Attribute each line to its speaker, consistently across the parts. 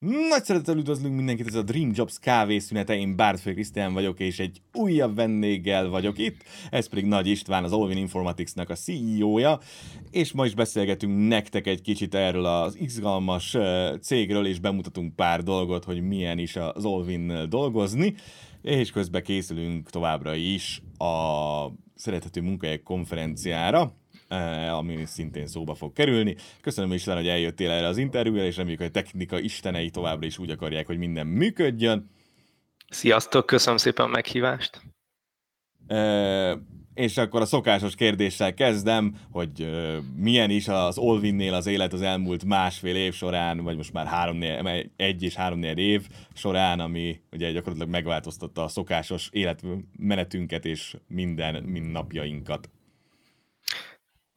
Speaker 1: Nagy szeretettel üdvözlünk mindenkit, ez a Dream Jobs kávészünete, én Bártfő Krisztián vagyok, és egy újabb vendéggel vagyok itt, ez pedig Nagy István, az Olvin Informatics-nak a CEO-ja, és ma is beszélgetünk nektek egy kicsit erről az izgalmas cégről, és bemutatunk pár dolgot, hogy milyen is az Olvin dolgozni, és közben készülünk továbbra is a Szerethető Munkahelyek konferenciára, ami szintén szóba fog kerülni. Köszönöm is, hogy eljöttél erre az interjúra, és reméljük, hogy a technika istenei továbbra is úgy akarják, hogy minden működjön.
Speaker 2: Sziasztok, köszönöm szépen a meghívást.
Speaker 1: E, és akkor a szokásos kérdéssel kezdem, hogy uh, milyen is az Olvinnél az élet az elmúlt másfél év során, vagy most már három, egy és három év során, ami ugye gyakorlatilag megváltoztatta a szokásos életmenetünket és minden mindnapjainkat.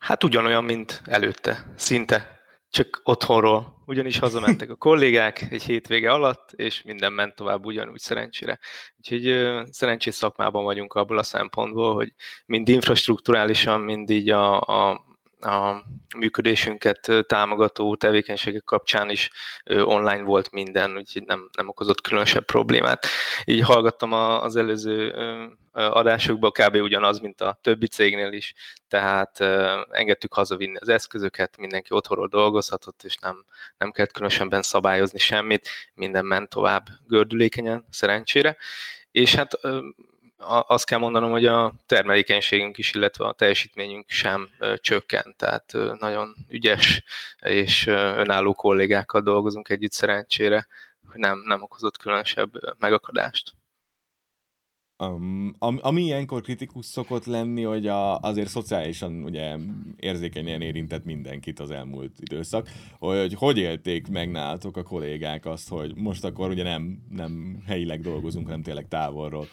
Speaker 2: Hát ugyanolyan, mint előtte, szinte, csak otthonról. Ugyanis hazamentek a kollégák egy hétvége alatt, és minden ment tovább ugyanúgy szerencsére. Úgyhogy szerencsés szakmában vagyunk abból a szempontból, hogy mind infrastruktúrálisan, mind így a, a a működésünket támogató tevékenységek kapcsán is online volt minden, úgyhogy nem, nem okozott különösebb problémát. Így hallgattam az előző adásokban kb. ugyanaz, mint a többi cégnél is, tehát engedtük hazavinni az eszközöket, mindenki otthonról dolgozhatott, és nem, nem kellett különösebben szabályozni semmit, minden ment tovább gördülékenyen, szerencsére. És hát azt kell mondanom, hogy a termelékenységünk is, illetve a teljesítményünk sem csökkent, tehát nagyon ügyes és önálló kollégákkal dolgozunk együtt szerencsére, hogy nem, nem okozott különösebb megakadást.
Speaker 1: Um, ami ilyenkor kritikus szokott lenni, hogy a, azért szociálisan ugye érzékenyen érintett mindenkit az elmúlt időszak, hogy hogy élték meg nálatok a kollégák azt, hogy most akkor ugye nem, nem helyileg dolgozunk, hanem tényleg távolról.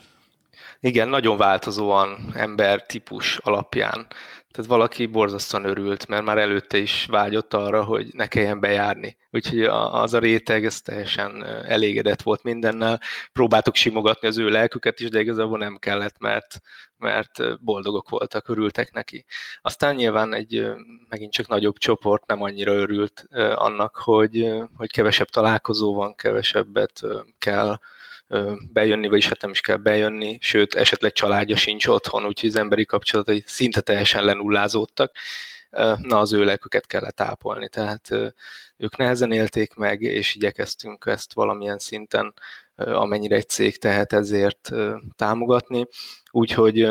Speaker 2: Igen, nagyon változóan ember típus alapján. Tehát valaki borzasztóan örült, mert már előtte is vágyott arra, hogy ne kelljen bejárni. Úgyhogy az a réteg, ez teljesen elégedett volt mindennel. Próbáltuk simogatni az ő lelküket is, de igazából nem kellett, mert, mert boldogok voltak, örültek neki. Aztán nyilván egy megint csak nagyobb csoport nem annyira örült annak, hogy, hogy kevesebb találkozó van, kevesebbet kell bejönni, vagyis hát nem is kell bejönni, sőt, esetleg családja sincs otthon, úgyhogy az emberi kapcsolatai szinte teljesen lenullázódtak. Na, az ő lelküket kellett tápolni, tehát ők nehezen élték meg, és igyekeztünk ezt valamilyen szinten, amennyire egy cég tehet ezért támogatni. Úgyhogy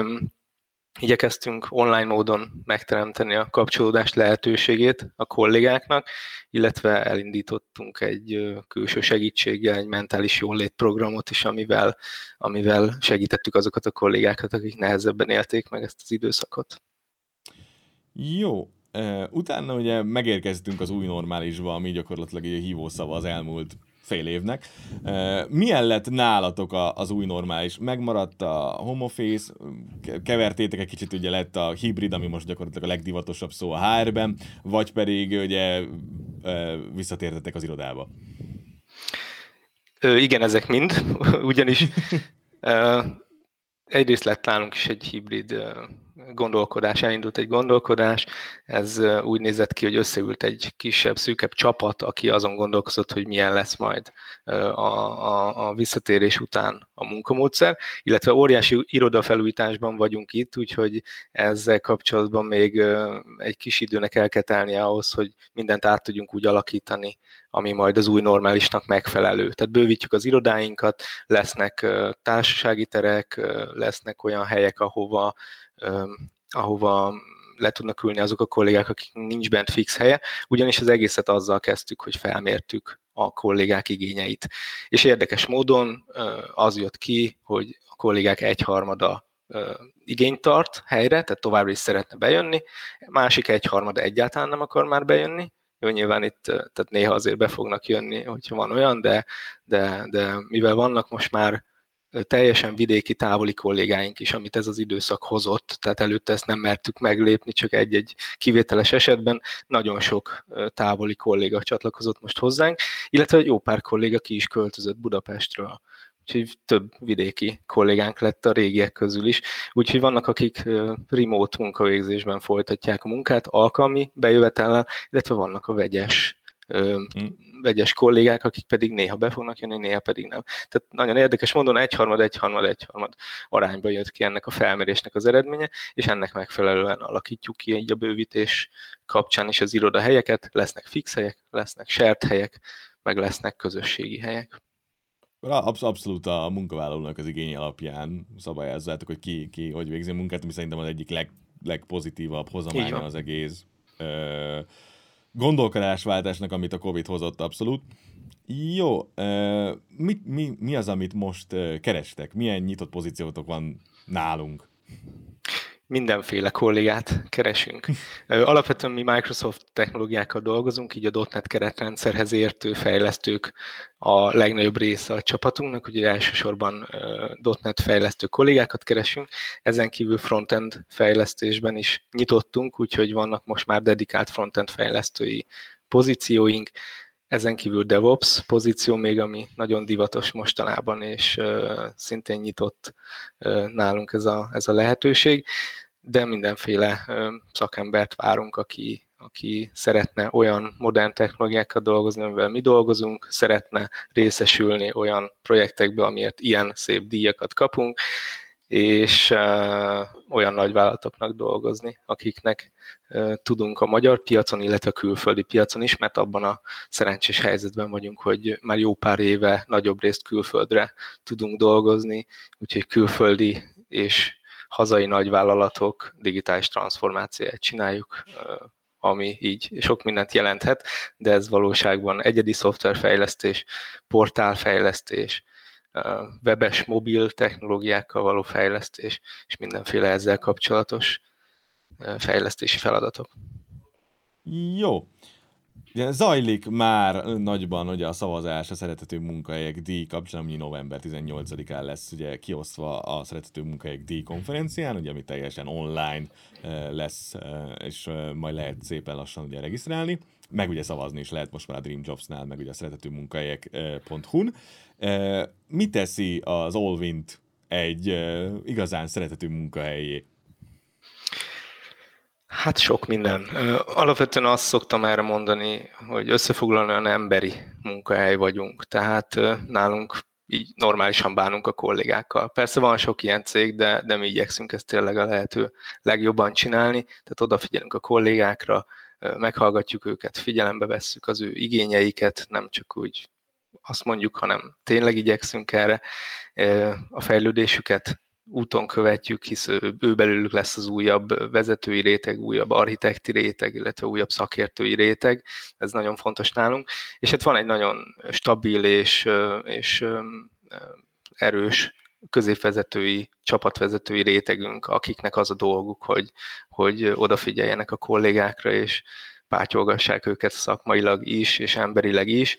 Speaker 2: igyekeztünk online módon megteremteni a kapcsolódást lehetőségét a kollégáknak, illetve elindítottunk egy külső segítséggel egy mentális jólét programot is, amivel, amivel segítettük azokat a kollégákat, akik nehezebben élték meg ezt az időszakot.
Speaker 1: Jó, utána ugye megérkeztünk az új normálisba, ami gyakorlatilag egy hívószava az elmúlt fél évnek. Milyen lett nálatok az új normális? Megmaradt a home office, kevertétek egy kicsit, ugye lett a hibrid, ami most gyakorlatilag a legdivatosabb szó a HR-ben, vagy pedig ugye visszatértetek az irodába?
Speaker 2: Ö, igen, ezek mind, ugyanis egyrészt lett nálunk is egy hibrid gondolkodás, elindult egy gondolkodás, ez úgy nézett ki, hogy összeült egy kisebb, szűkebb csapat, aki azon gondolkozott, hogy milyen lesz majd a, a, a visszatérés után a munkamódszer, illetve óriási irodafelújításban vagyunk itt, úgyhogy ezzel kapcsolatban még egy kis időnek el kell telnie ahhoz, hogy mindent át tudjunk úgy alakítani, ami majd az új normálisnak megfelelő. Tehát bővítjük az irodáinkat, lesznek társasági terek, lesznek olyan helyek, ahova ahova le tudnak ülni azok a kollégák, akik nincs bent fix helye, ugyanis az egészet azzal kezdtük, hogy felmértük a kollégák igényeit. És érdekes módon az jött ki, hogy a kollégák egyharmada igényt tart helyre, tehát továbbra is szeretne bejönni, másik egyharmada egyáltalán nem akar már bejönni, jó, nyilván itt tehát néha azért be fognak jönni, hogyha van olyan, de, de, de mivel vannak most már teljesen vidéki távoli kollégáink is, amit ez az időszak hozott, tehát előtte ezt nem mertük meglépni, csak egy-egy kivételes esetben. Nagyon sok távoli kolléga csatlakozott most hozzánk, illetve jó pár kolléga ki is költözött Budapestről. Úgyhogy több vidéki kollégánk lett a régiek közül is. Úgyhogy vannak, akik remote munkavégzésben folytatják a munkát, alkalmi bejövetellel, illetve vannak a vegyes mm. vegyes kollégák, akik pedig néha be fognak jönni, néha pedig nem. Tehát nagyon érdekes mondom, egyharmad, egyharmad, egyharmad arányba jött ki ennek a felmérésnek az eredménye, és ennek megfelelően alakítjuk ki így a bővítés kapcsán is az irodahelyeket, lesznek fix helyek, lesznek shared helyek, meg lesznek közösségi helyek.
Speaker 1: Absz- abszolút a munkavállalónak az igény alapján szabályozzátok, hogy ki, ki hogy végzi a munkát, ami szerintem az egyik leg, legpozitívabb hozamánya az egész ö, gondolkodásváltásnak, amit a Covid hozott abszolút. Jó, mi, mi, mi az, amit most kerestek? Milyen nyitott pozíciótok van nálunk?
Speaker 2: Mindenféle kollégát keresünk. Alapvetően mi Microsoft technológiákkal dolgozunk, így a .NET keretrendszerhez értő fejlesztők a legnagyobb része a csapatunknak, ugye elsősorban .NET fejlesztő kollégákat keresünk, ezen kívül frontend fejlesztésben is nyitottunk, úgyhogy vannak most már dedikált frontend fejlesztői pozícióink, ezen kívül DevOps pozíció még, ami nagyon divatos mostanában, és szintén nyitott nálunk ez a, ez a lehetőség, de mindenféle szakembert várunk, aki, aki szeretne olyan modern technológiákkal dolgozni, amivel mi dolgozunk, szeretne részesülni olyan projektekbe, amiért ilyen szép díjakat kapunk, és olyan nagyvállalatoknak dolgozni, akiknek tudunk a magyar piacon, illetve a külföldi piacon is, mert abban a szerencsés helyzetben vagyunk, hogy már jó pár éve nagyobb részt külföldre tudunk dolgozni, úgyhogy külföldi és hazai nagyvállalatok digitális transformációját csináljuk, ami így sok mindent jelenthet, de ez valóságban egyedi szoftverfejlesztés, portálfejlesztés, webes, mobil technológiákkal való fejlesztés, és mindenféle ezzel kapcsolatos fejlesztési feladatok.
Speaker 1: Jó. Ugye zajlik már nagyban ugye a szavazás a szeretető munkahelyek díj kapcsán, ami november 18-án lesz ugye kiosztva a szeretető munkahelyek díj konferencián, ugye ami teljesen online lesz, és majd lehet szépen lassan ugye regisztrálni, meg ugye szavazni is lehet most már a Dream Jobs-nál, meg ugye a szeretető munkahelyek.hu-n. Mi teszi az Olvint egy igazán szeretető munkahelyé?
Speaker 2: Hát sok minden. Alapvetően azt szoktam erre mondani, hogy összefoglalóan emberi munkahely vagyunk. Tehát nálunk így normálisan bánunk a kollégákkal. Persze van sok ilyen cég, de, de mi igyekszünk ezt tényleg a lehető legjobban csinálni, tehát odafigyelünk a kollégákra, meghallgatjuk őket, figyelembe vesszük az ő igényeiket, nem csak úgy azt mondjuk, hanem tényleg igyekszünk erre a fejlődésüket úton követjük, hisz ő belőlük lesz az újabb vezetői réteg, újabb architekti réteg, illetve újabb szakértői réteg, ez nagyon fontos nálunk, és hát van egy nagyon stabil és, és erős középvezetői, csapatvezetői rétegünk, akiknek az a dolguk, hogy, hogy odafigyeljenek a kollégákra, és pátyolgassák őket szakmailag is, és emberileg is,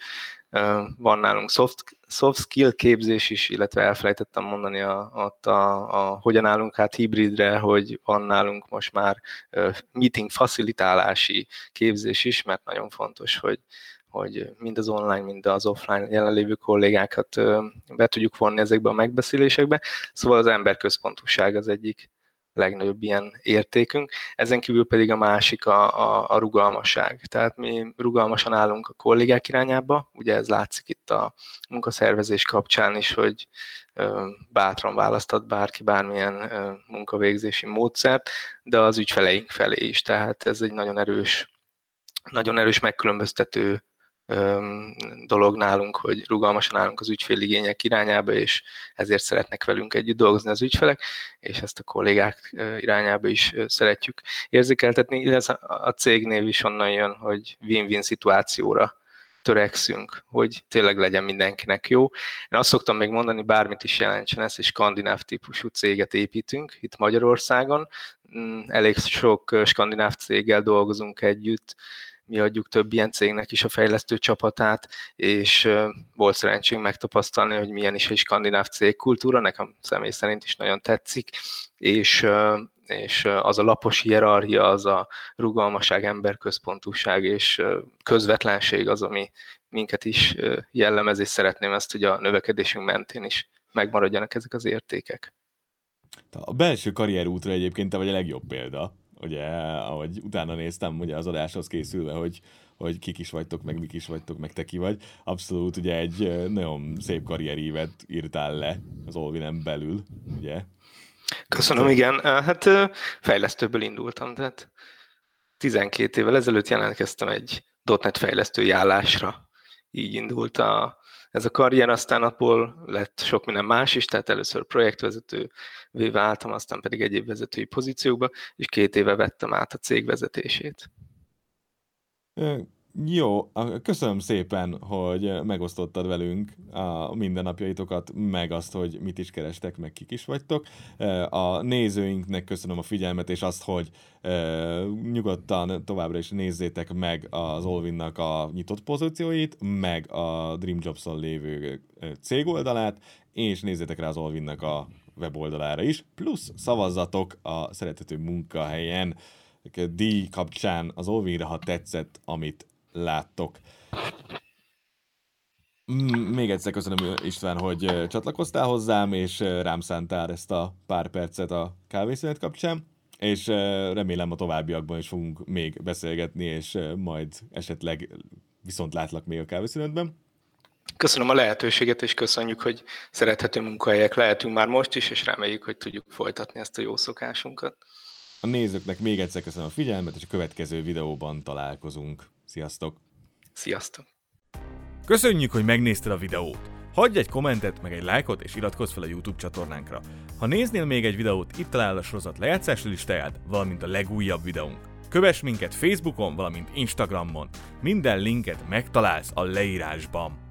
Speaker 2: van nálunk soft, soft skill képzés is, illetve elfelejtettem mondani a, ott a, a, hogyan állunk hát hibridre, hogy van nálunk most már meeting facilitálási képzés is, mert nagyon fontos, hogy, hogy mind az online, mind az offline jelenlévő kollégákat be tudjuk vonni ezekbe a megbeszélésekbe. Szóval az emberközpontúság az egyik legnagyobb ilyen értékünk. Ezen kívül pedig a másik a, a, a rugalmasság. Tehát mi rugalmasan állunk a kollégák irányába, ugye ez látszik itt a munkaszervezés kapcsán is, hogy bátran választhat bárki bármilyen munkavégzési módszert, de az ügyfeleink felé is. Tehát ez egy nagyon erős, nagyon erős megkülönböztető dolog nálunk, hogy rugalmasan állunk az ügyféligények irányába, és ezért szeretnek velünk együtt dolgozni az ügyfelek, és ezt a kollégák irányába is szeretjük érzékeltetni, illetve a cégnév is onnan jön, hogy win-win szituációra törekszünk, hogy tényleg legyen mindenkinek jó. Én azt szoktam még mondani, bármit is jelentsen ez, és skandináv típusú céget építünk itt Magyarországon. Mm, elég sok skandináv céggel dolgozunk együtt, mi adjuk több ilyen cégnek is a fejlesztő csapatát, és volt szerencsénk megtapasztalni, hogy milyen is egy skandináv cégkultúra, nekem személy szerint is nagyon tetszik, és, és az a lapos hierarchia, az a rugalmaság, emberközpontúság és közvetlenség az, ami minket is jellemez, és szeretném ezt, hogy a növekedésünk mentén is megmaradjanak ezek az értékek.
Speaker 1: A belső karrierútra egyébként te vagy a legjobb példa ugye, ahogy utána néztem ugye az adáshoz készülve, hogy hogy kik is vagytok, meg mik is vagytok, meg te ki vagy. Abszolút ugye egy nagyon szép karrierívet írtál le az Olvinen belül, ugye?
Speaker 2: Köszönöm, igen. Hát fejlesztőből indultam, tehát 12 évvel ezelőtt jelentkeztem egy .NET fejlesztői állásra. Így indult a, ez a karrier, aztán abból lett sok minden más is, tehát először projektvezető váltam, aztán pedig egyéb vezetői pozíciókba, és két éve vettem át a cég vezetését.
Speaker 1: Jó, köszönöm szépen, hogy megosztottad velünk a mindennapjaitokat, meg azt, hogy mit is kerestek, meg kik is vagytok. A nézőinknek köszönöm a figyelmet, és azt, hogy nyugodtan továbbra is nézzétek meg az Olvinnak a nyitott pozícióit, meg a Dream Jobs-on lévő cégoldalát, és nézzétek rá az Olvinnak a weboldalára is, plusz szavazzatok a szeretető munkahelyen, díj kapcsán az Olvinre, ha tetszett, amit láttok. Még egyszer köszönöm István, hogy csatlakoztál hozzám, és rám szántál ezt a pár percet a kávészünet kapcsán, és remélem a továbbiakban is fogunk még beszélgetni, és majd esetleg viszont látlak még a kávészünetben.
Speaker 2: Köszönöm a lehetőséget, és köszönjük, hogy szerethető munkahelyek lehetünk már most is, és reméljük, hogy tudjuk folytatni ezt a jó szokásunkat.
Speaker 1: A nézőknek még egyszer köszönöm a figyelmet, és a következő videóban találkozunk. Sziasztok!
Speaker 2: Sziasztok!
Speaker 1: Köszönjük, hogy megnézted a videót! Hagyj egy kommentet, meg egy lájkot, és iratkozz fel a YouTube csatornánkra. Ha néznél még egy videót, itt találod a sorozat lejátszási listáját, valamint a legújabb videónk. Kövess minket Facebookon, valamint Instagramon. Minden linket megtalálsz a leírásban.